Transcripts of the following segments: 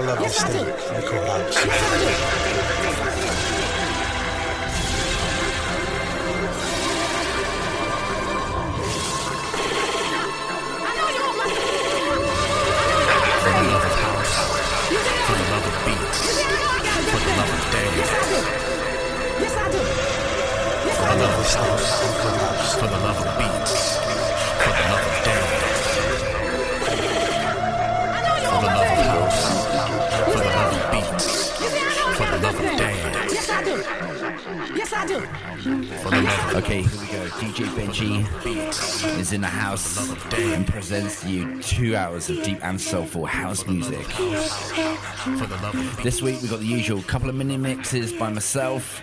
I love yes, this I thing do. you call out. Yes, I do. For the love of house, for the love of beats. Okay, here we go. DJ Benji is in the house and presents you two hours of deep and soulful house music. This week we've got the usual couple of mini mixes by myself,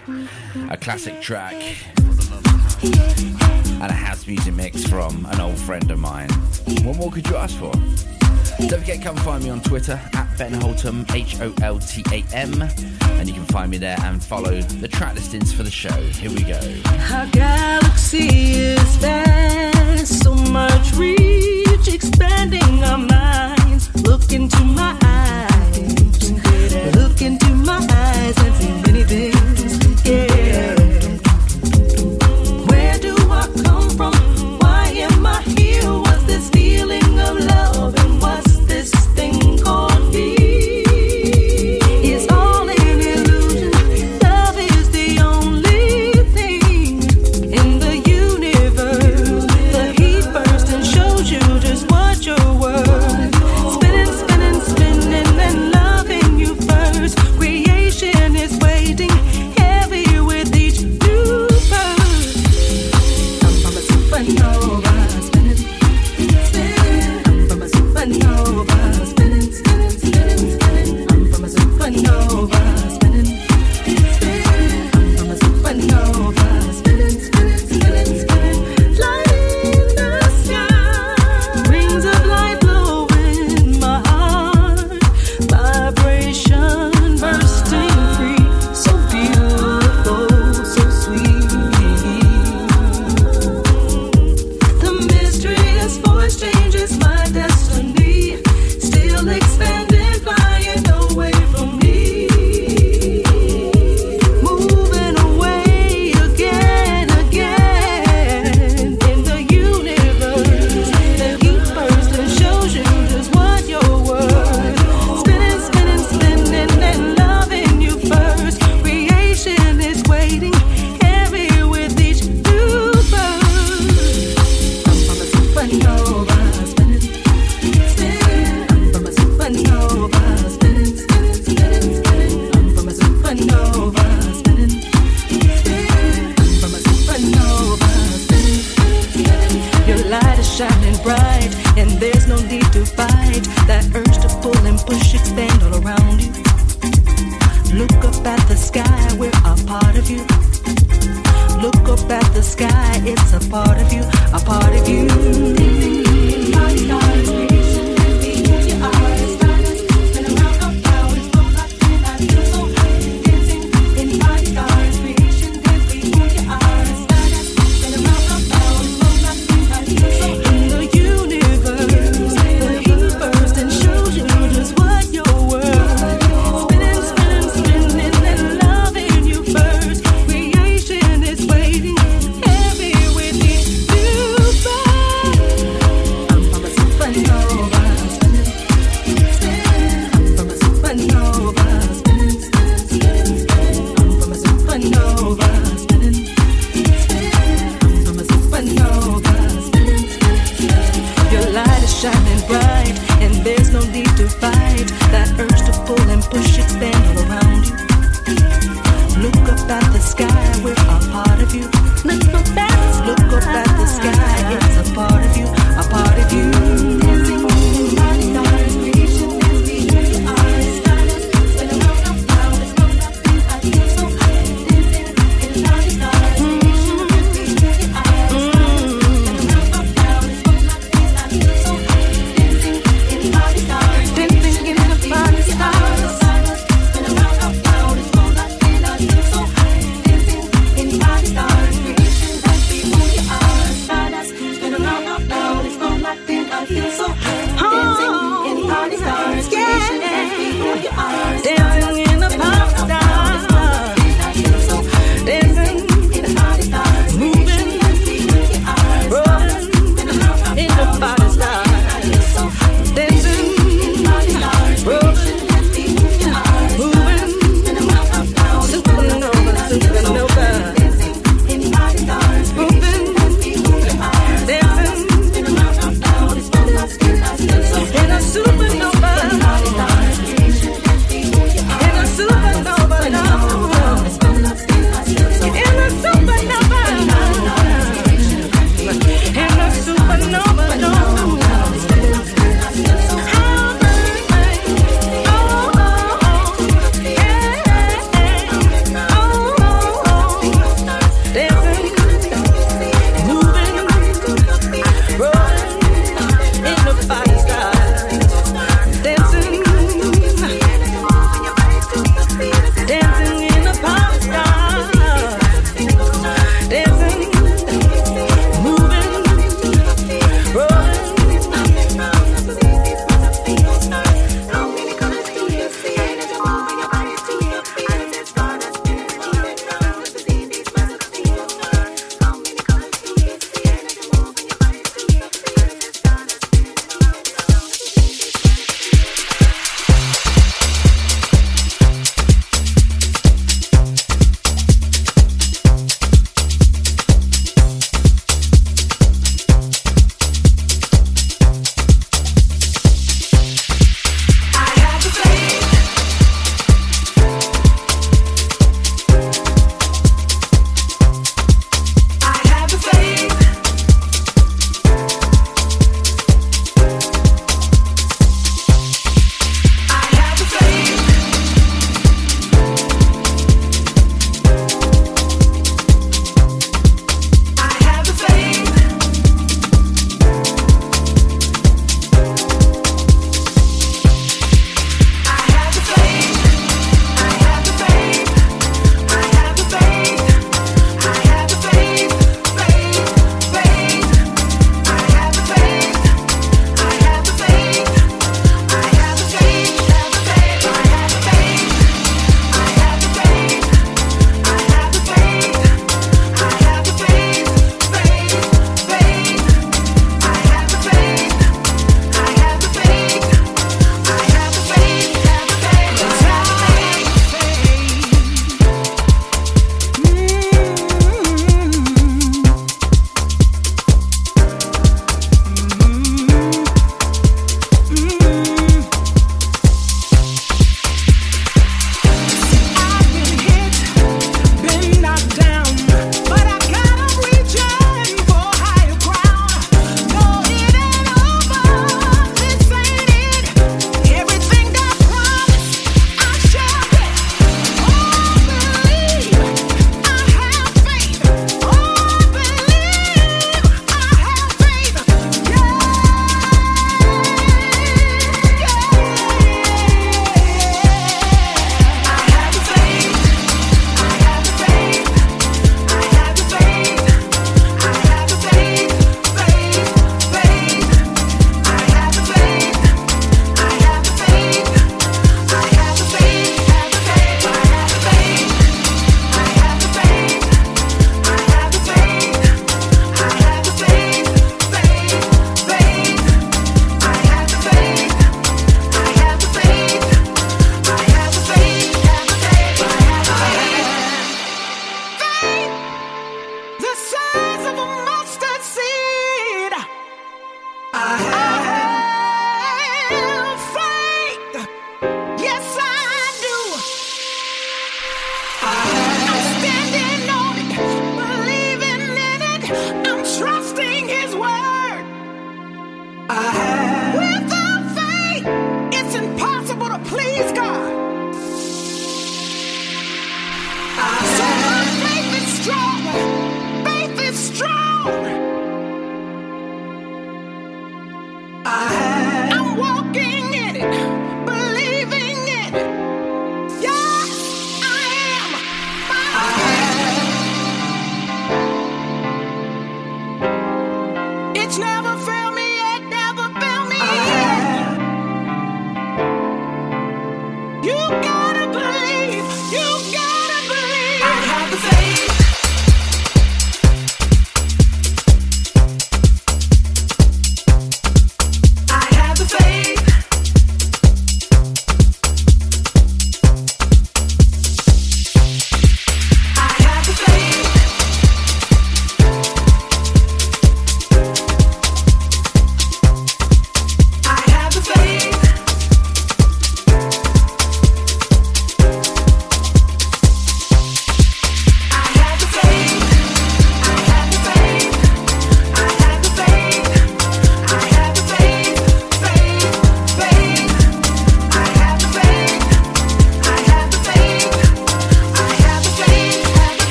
a classic track, and a house music mix from an old friend of mine. What more could you ask for? Don't forget, come find me on Twitter at Ben Holtam, H O L T A M and you can find me there and follow the track listings for the show. Here we go. Our galaxy is vast, so much reach, expanding our minds. Look into my eyes. expand all around you. Look up at the sky, we're a part of you. Look up at the sky, it's a part of you, a part of you.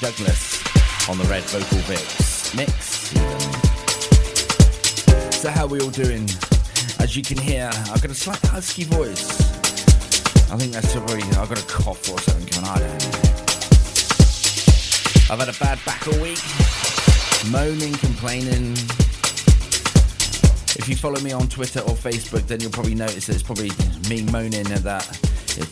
Douglas on the red vocal mix. Mix. So, how are we all doing? As you can hear, I've got a slight husky voice. I think that's probably, I've got a cough or something coming. I don't know. I've had a bad back all week, moaning, complaining, if you follow me on Twitter or Facebook, then you'll probably notice that it's probably me moaning at that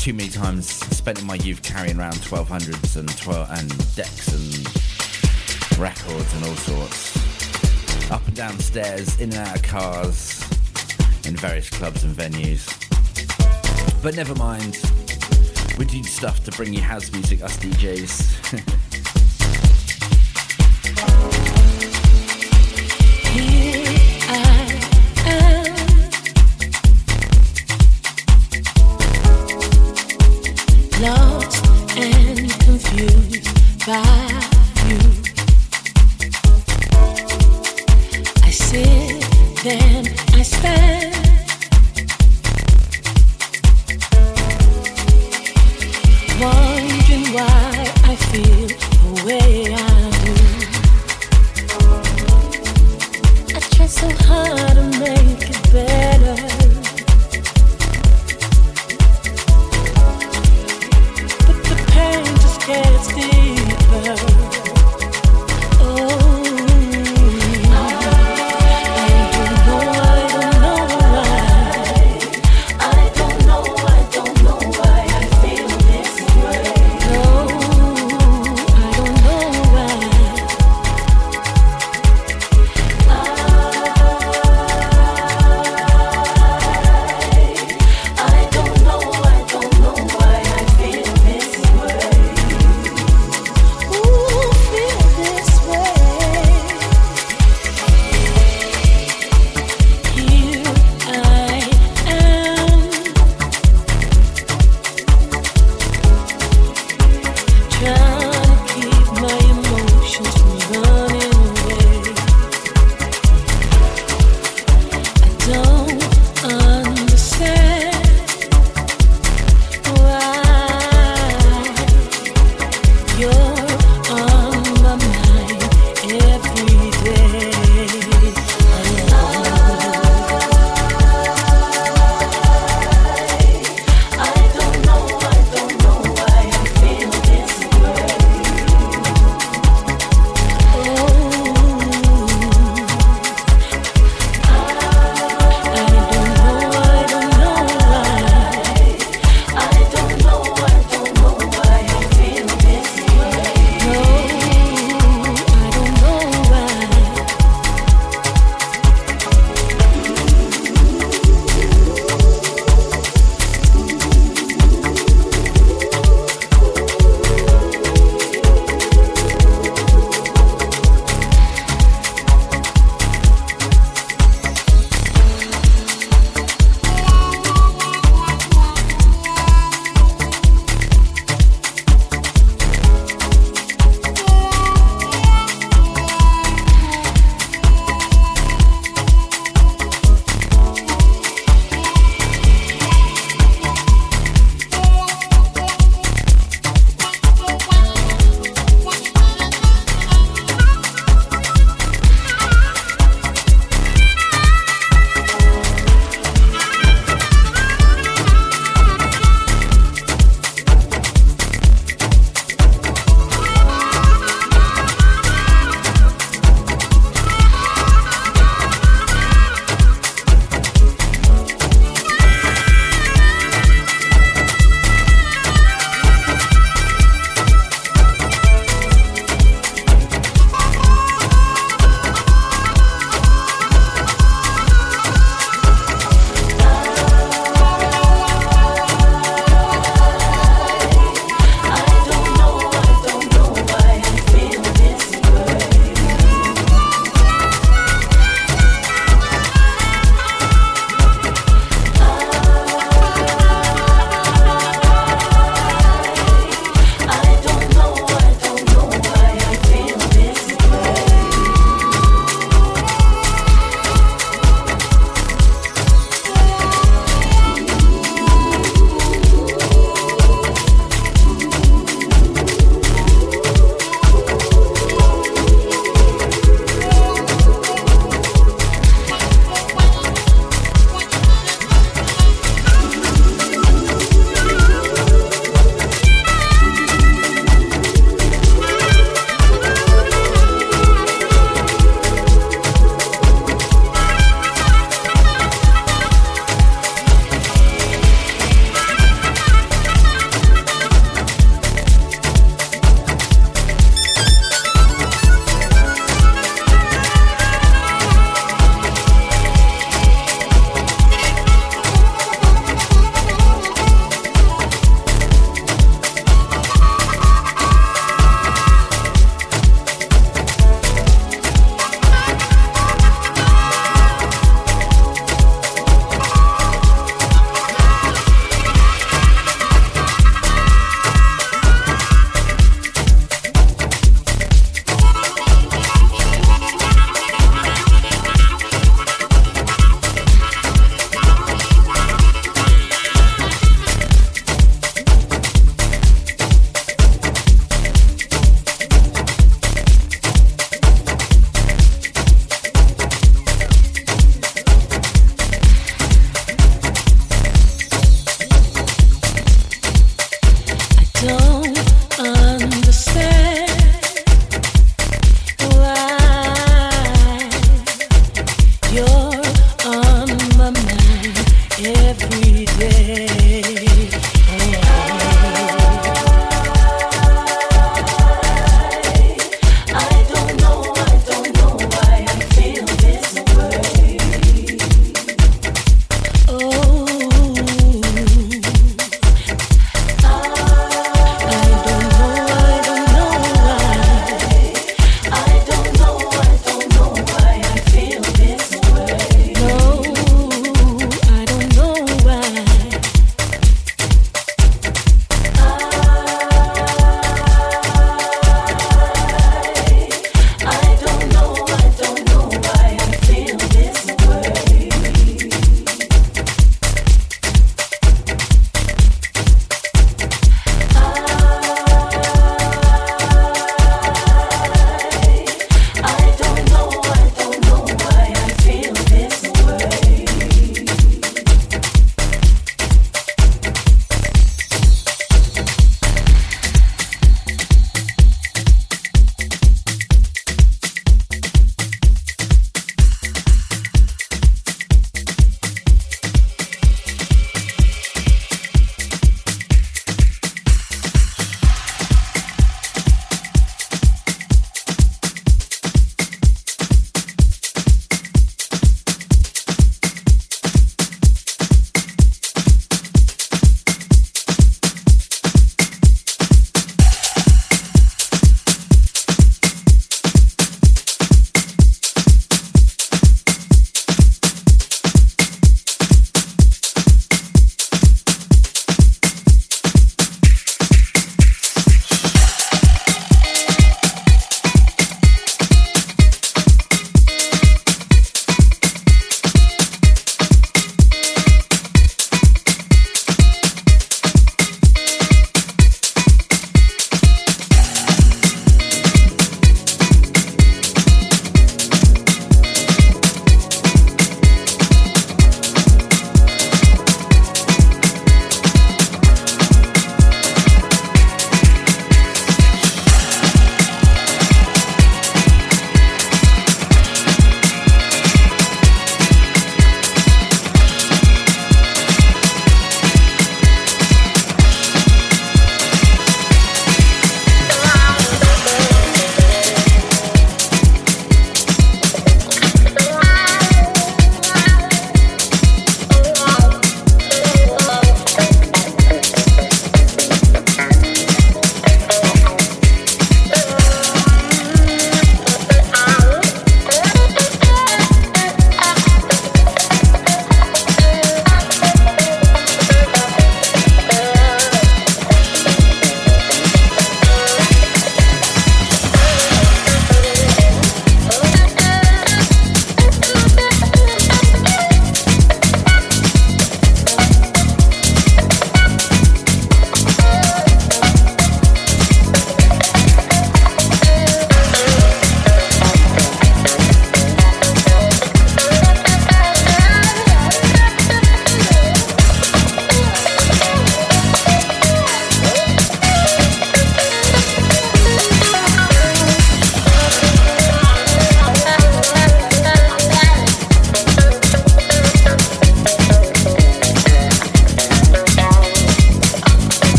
too many times spent in my youth carrying around 1200s and 12 and decks and records and all sorts. Up and down stairs, in and out of cars, in various clubs and venues. But never mind. We do stuff to bring you house music, us DJs.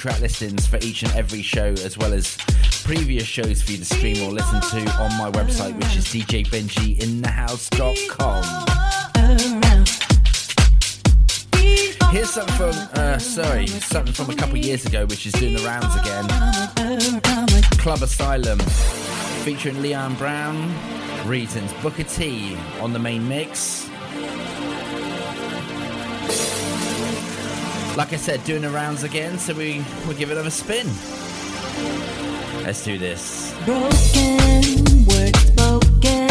track listings for each and every show, as well as previous shows for you to stream or listen to on my website, which is djbenjiinthehouse.com. Here's something from, uh, sorry, something from a couple years ago, which is doing the rounds again. Club Asylum, featuring Leon Brown, Reasons, Booker T on the main mix. Like I said, doing the rounds again, so we we'll give it another spin. Let's do this. Broken words spoken,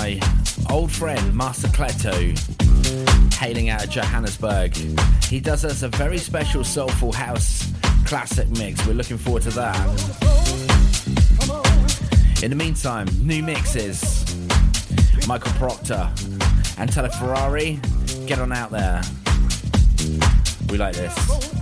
my old friend Master Cleto, hailing out of Johannesburg. He does us a very special soulful house classic mix. We're looking forward to that. In the meantime, new mixes. Michael Proctor and Tele Ferrari, get on out there. We like this.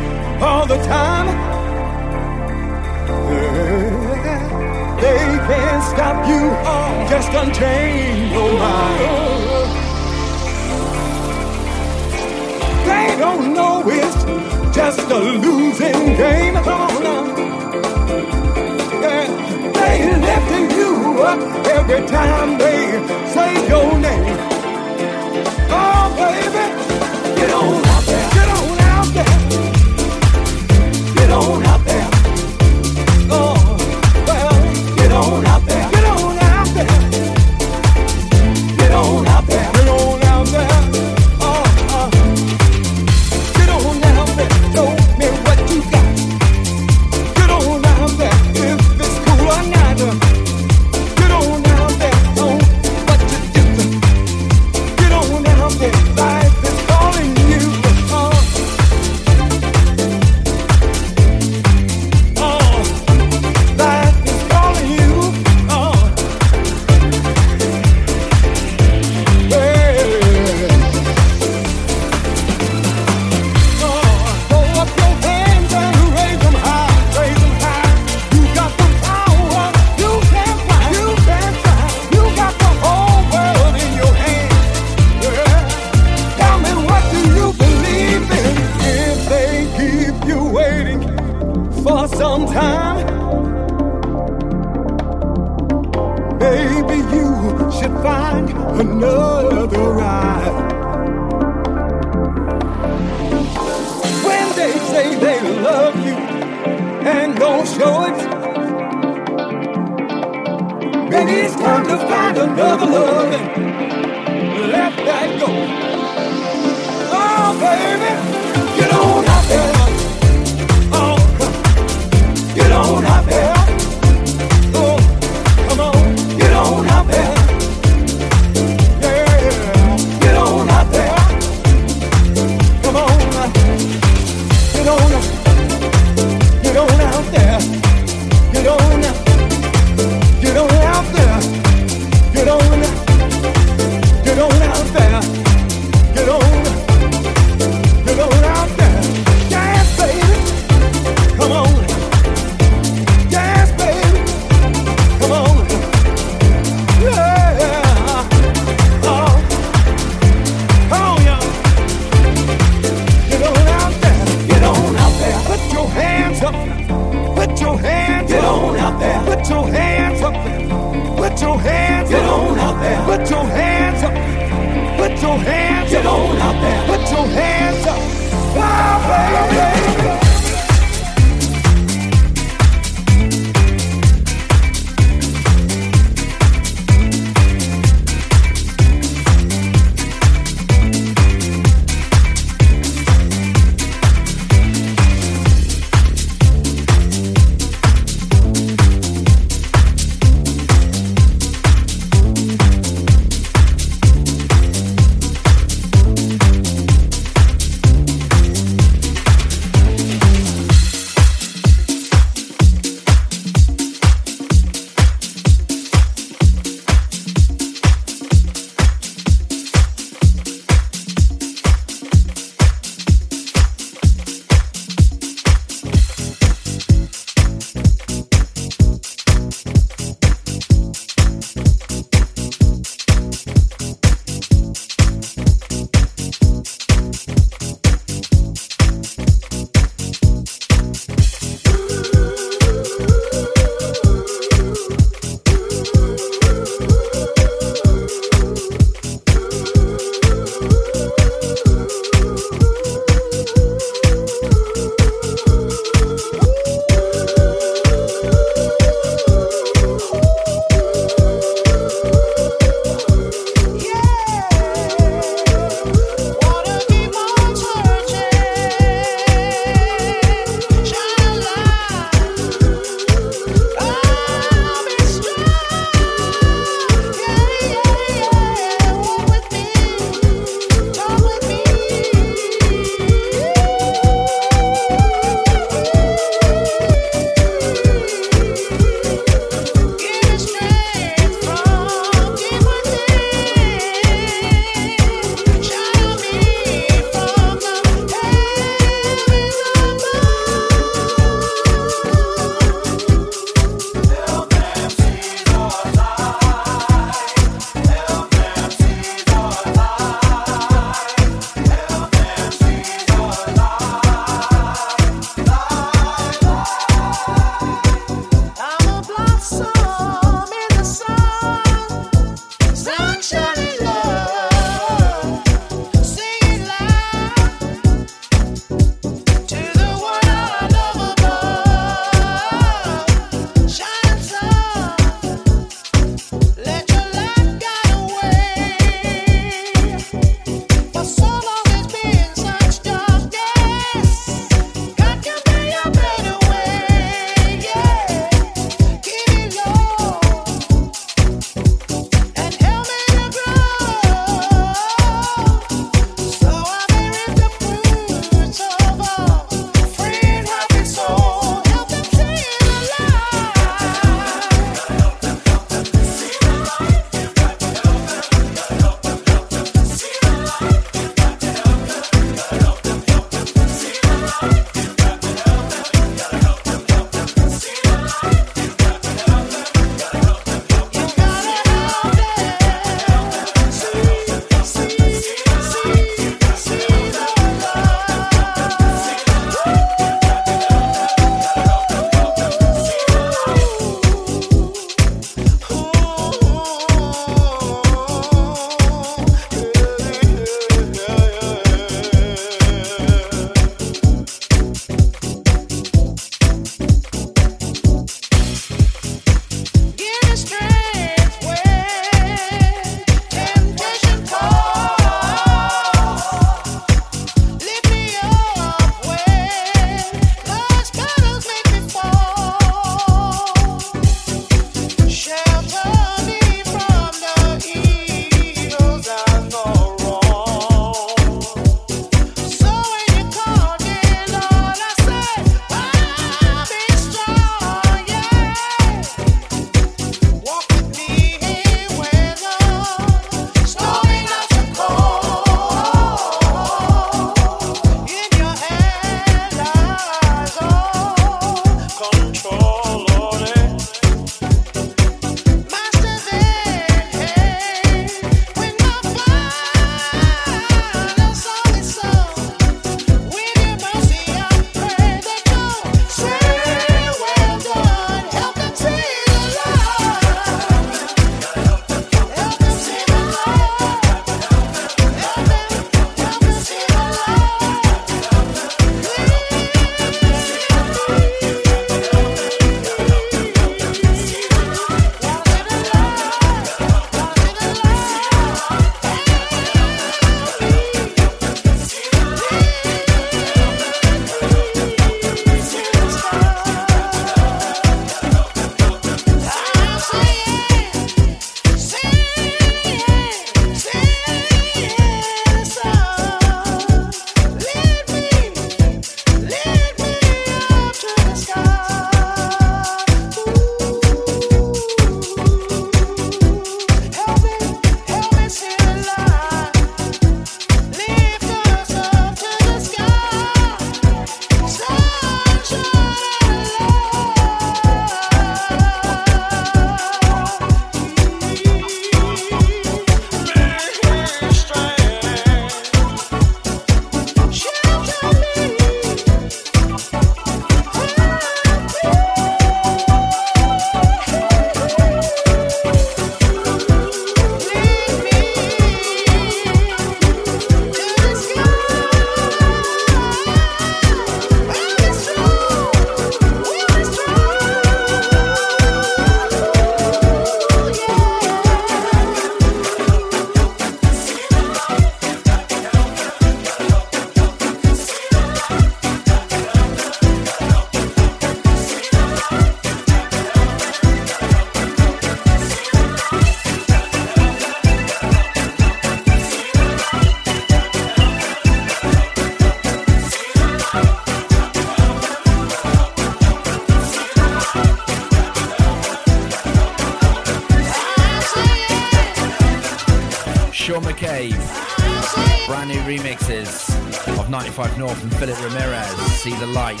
5 North and Philip Ramirez. See the light.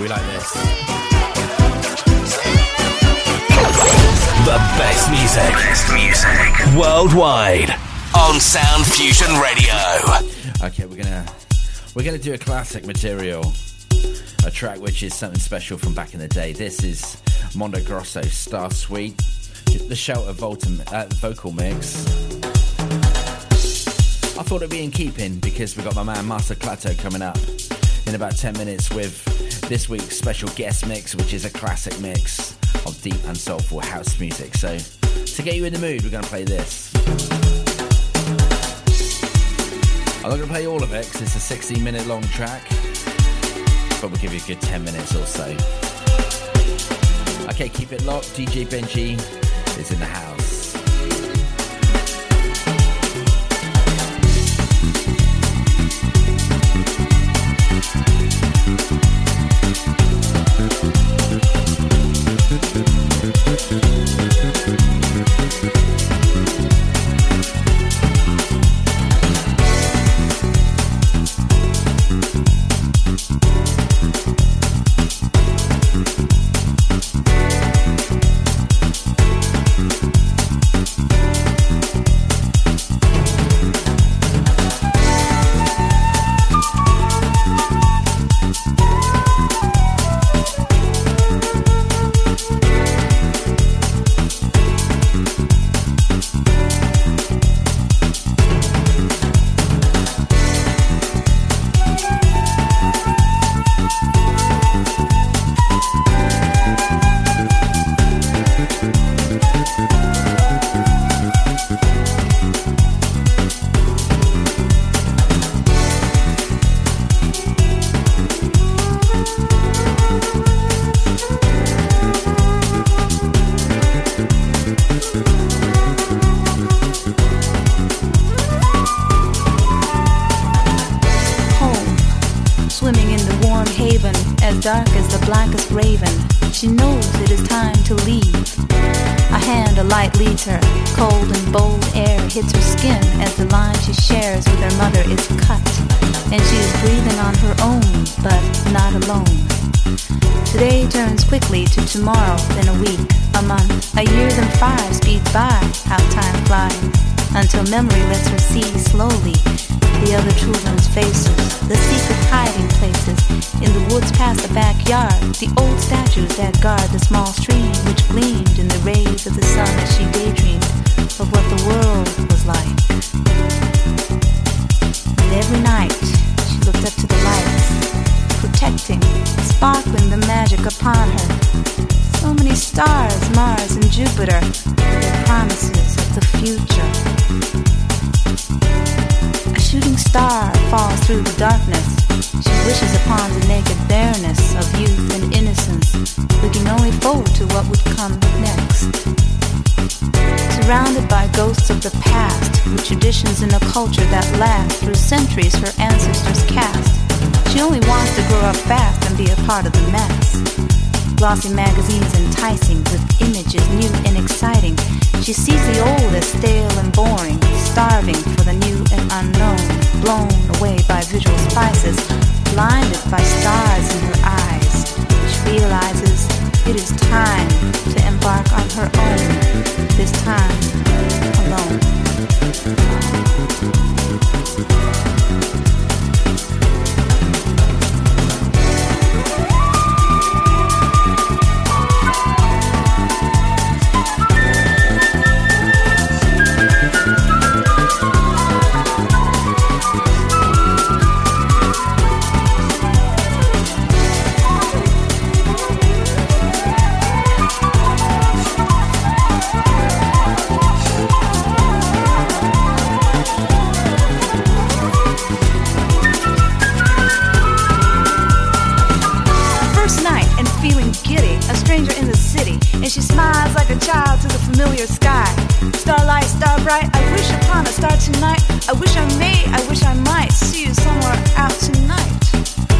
We like this. The best music. Best music. Worldwide. On Sound Fusion Radio. Okay, we're gonna we're gonna do a classic material. A track which is something special from back in the day. This is Mondo Grosso Star Suite. The Shelter Volta, uh, vocal mix. I thought it'd be in keeping because we've got my man Master Clato coming up in about 10 minutes with this week's special guest mix, which is a classic mix of deep and soulful house music. So, to get you in the mood, we're going to play this. I'm not going to play all of it because it's a 16 minute long track, but we'll give you a good 10 minutes or so. Okay, keep it locked. DJ Benji is in the house. That guard the small the past, with traditions and a culture that last through centuries her ancestors cast, she only wants to grow up fast and be a part of the mass. Glossy magazines enticing with images new and exciting. She sees the old as stale and boring, starving for the new and unknown, blown away by visual spices, blinded by stars in her eyes. She realizes it is time to embark on her own, this time alone. Bright, I wish upon a star tonight. I wish I may, I wish I might see you somewhere out tonight.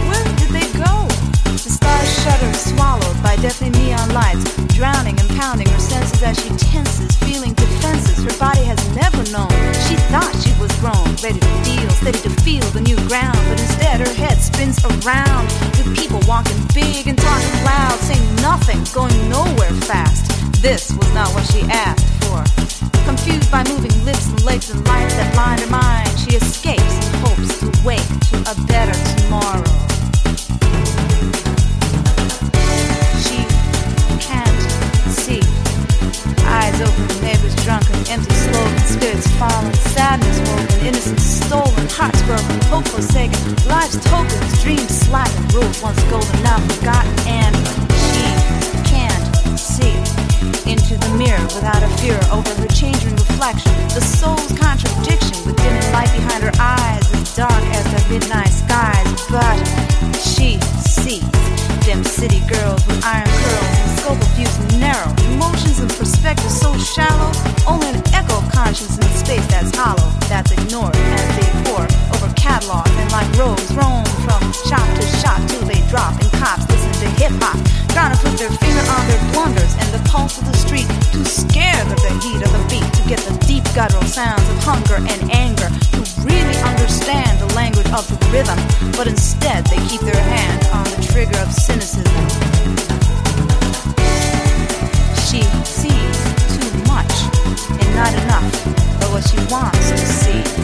Where did they go? The stars shudder, swallowed by deafening neon lights. drowning and pounding her senses as she tenses, feeling defenses her body has never known. She thought she was grown, ready to deal, steady to feel the new ground, but instead her head spins around with people walking big and talking loud, saying nothing, going nowhere fast. This was not what she asked for. Confused by moving lips and legs and lights that blind her mind, she escapes and hopes to wake to a better tomorrow. She can't see. Eyes open, neighbors drunken, empty slogan, spirits fallen, sadness woven, innocence stolen, hearts broken, hope forsaken, life's tokens, dreams slapping, rules once golden, now forgotten, and into the mirror without a fear over her changing reflection. The soul's contradiction with dimming light behind her eyes as dark as the midnight skies, but she sees them city girls with iron curls and scope of views narrow, emotions and perspective so shallow, only an echo conscience in the space that's hollow, that's ignored as they pour over catalogs and like roads roam from shop to shop till they drop and cops listen to hip hop, trying to put their finger on their blunders and the pulse of the street, too scared of the heat of the beat to get the deep guttural sounds of hunger and anger, to really understand the language of the rhythm, but instead they keep their hand on the trigger of cynicism. She sees too much and not enough of what she wants to see.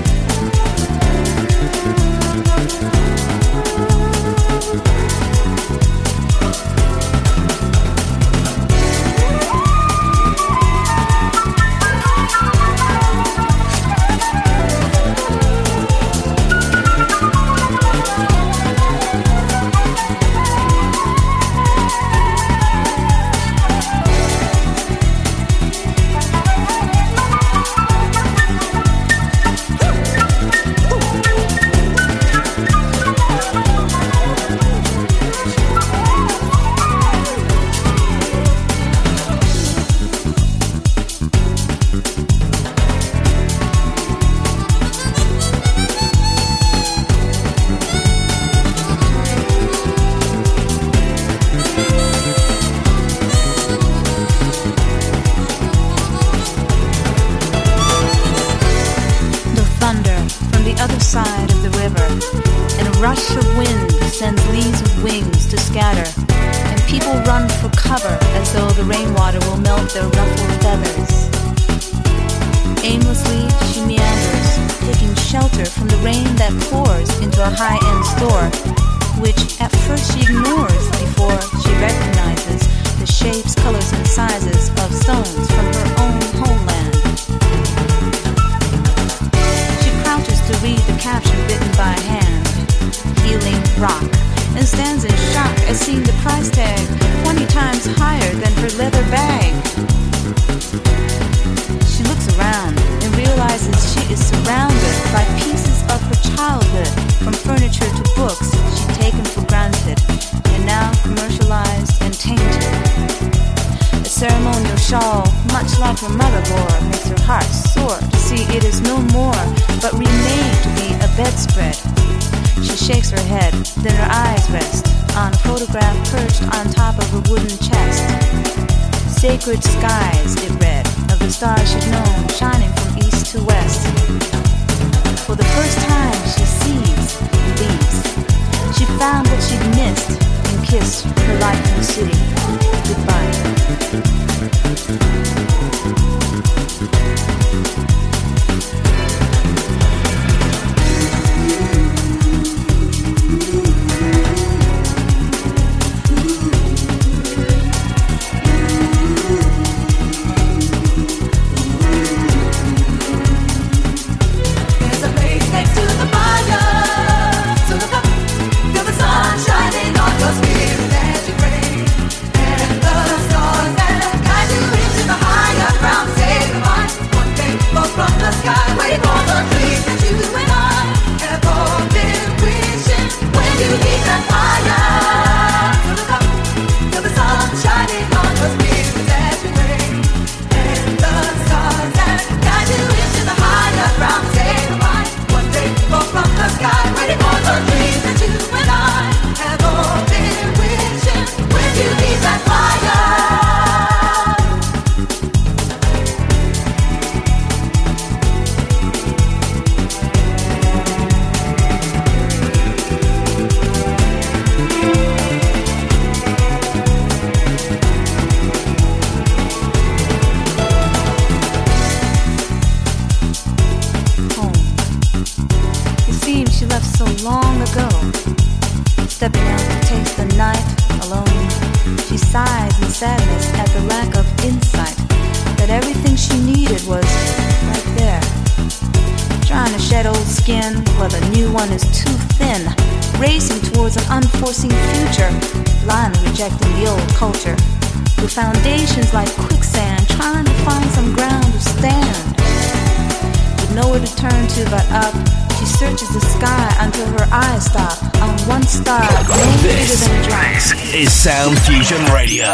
Sound Fusion Radio.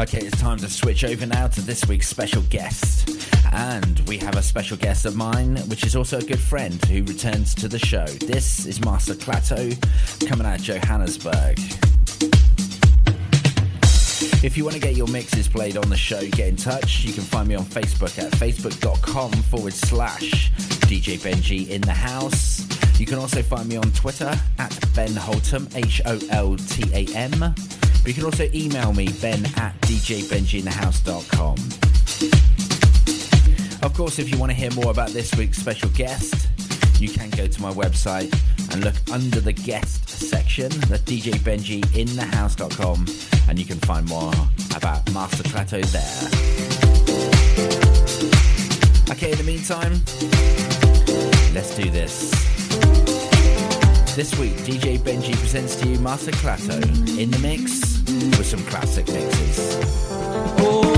Okay, it's time to switch over now to this week's special guest. And we have a special guest of mine, which is also a good friend who returns to the show. This is Master Klato coming out of Johannesburg. If you want to get your mixes played on the show, get in touch. You can find me on Facebook at facebook.com forward slash DJ Benji in the house. You can also find me on Twitter at Ben Holtam, H O L T A M. You can also email me, ben at djbenjiinthehouse.com. Of course, if you want to hear more about this week's special guest, you can go to my website and look under the guest section, the djbenjiinthehouse.com, and you can find more about Master Klato there. Okay, in the meantime, let's do this. This week, DJ Benji presents to you Master Klato in the mix with some classic mixes. Oh,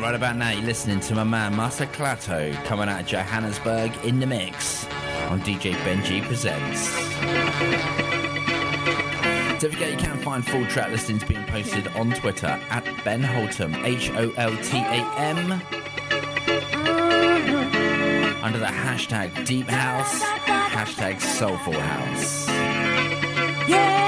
right about now you're listening to my man Master Klato coming out of Johannesburg in the mix on DJ Benji Presents. Don't forget you can find full track listings being posted on Twitter at Ben Holtam, H O L T A M, under the hashtag Deep House, hashtag Soulful House. No,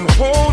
I'm holding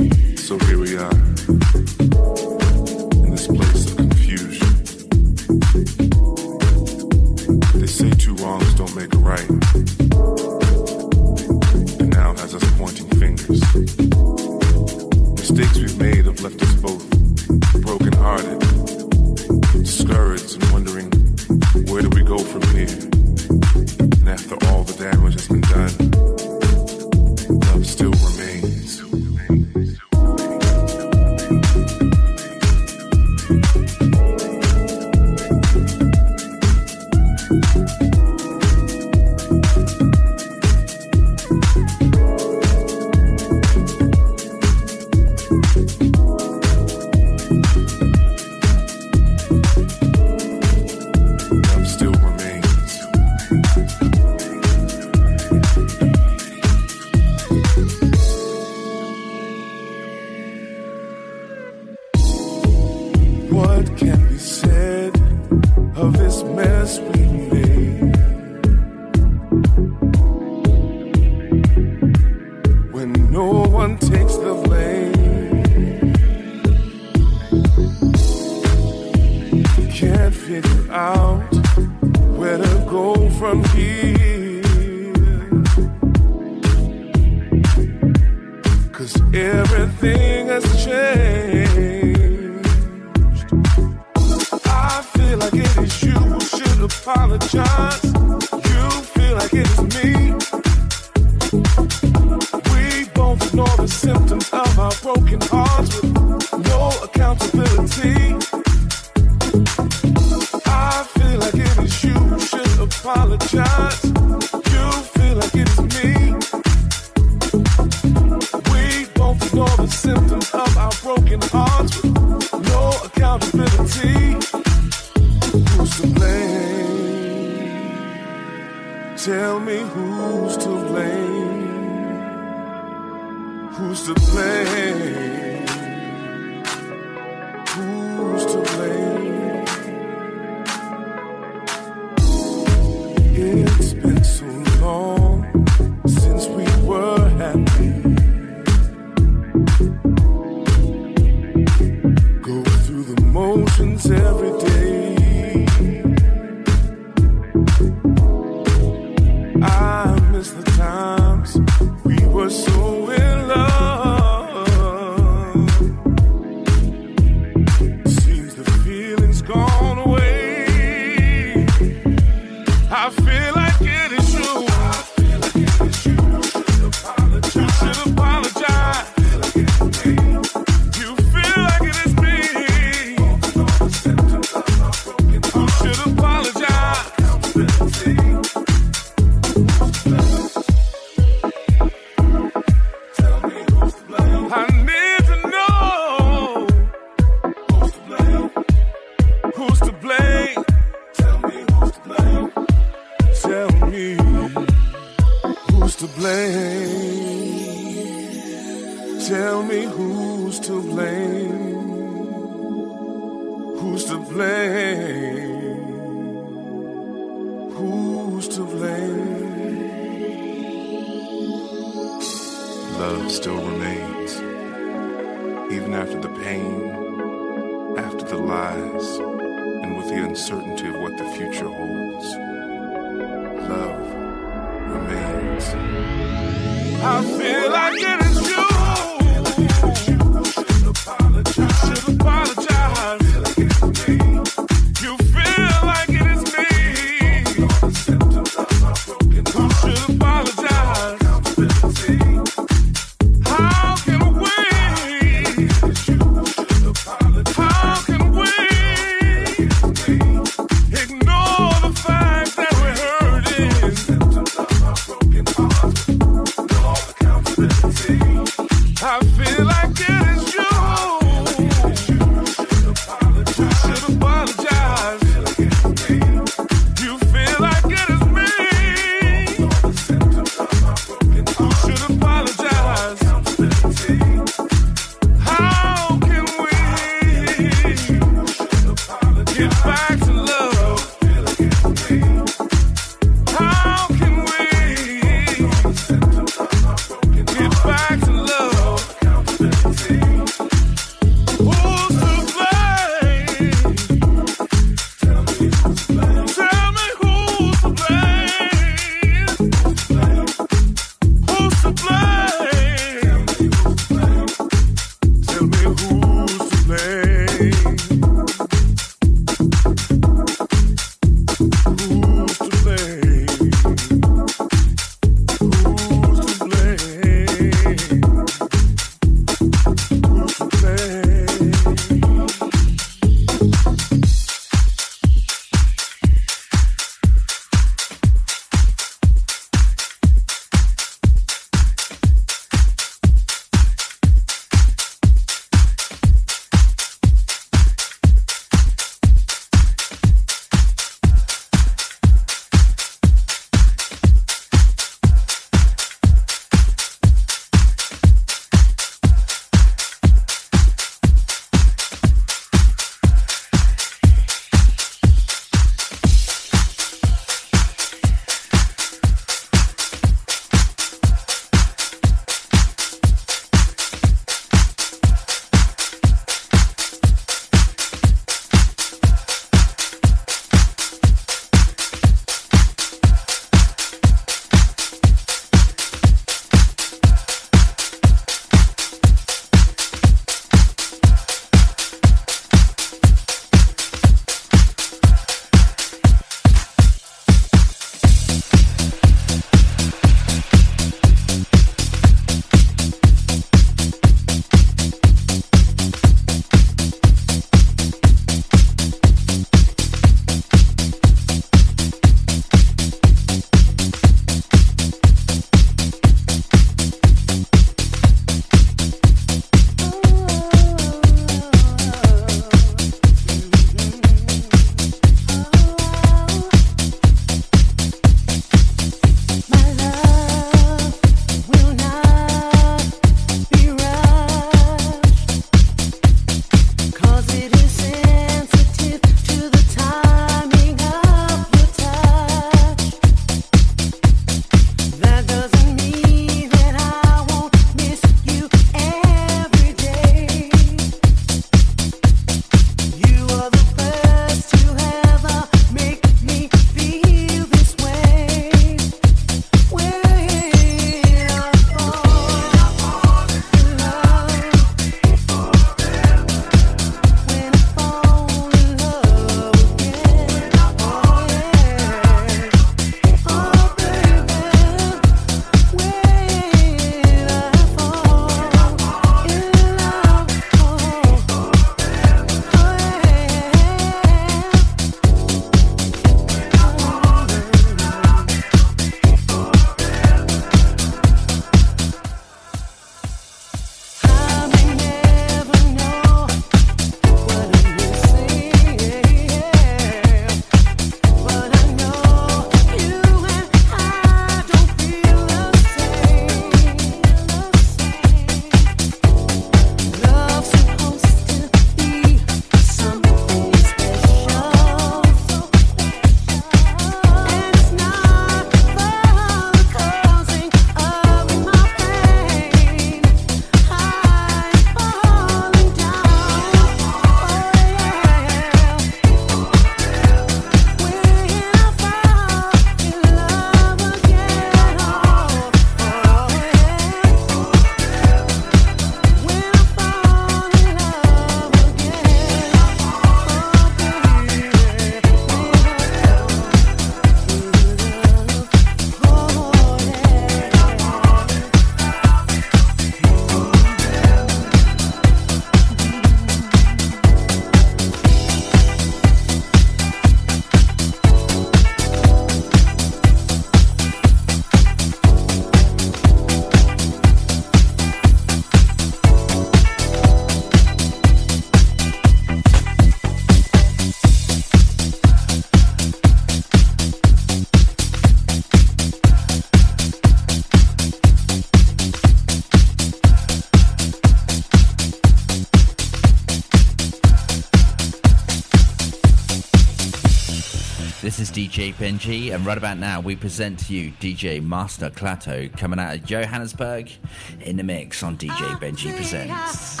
DJ Benji, and right about now we present to you DJ Master Klato coming out of Johannesburg in the mix on DJ Benji Presents.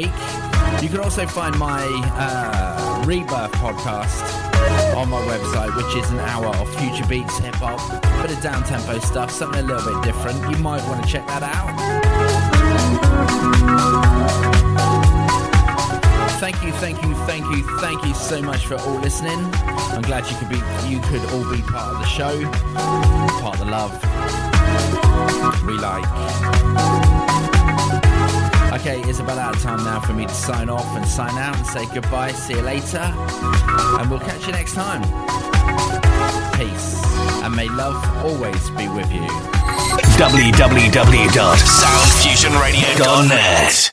Week. You can also find my uh, Rebirth podcast on my website, which is an hour of future beats, hip hop, bit of down tempo stuff, something a little bit different. You might want to check that out. Thank you, thank you, thank you, thank you so much for all listening. I'm glad you could be, you could all be part of the show, part of the love we like. Okay, it's about out of time now for me to sign off and sign out and say goodbye. See you later, and we'll catch you next time. Peace, and may love always be with you. www.soundfusionradio.net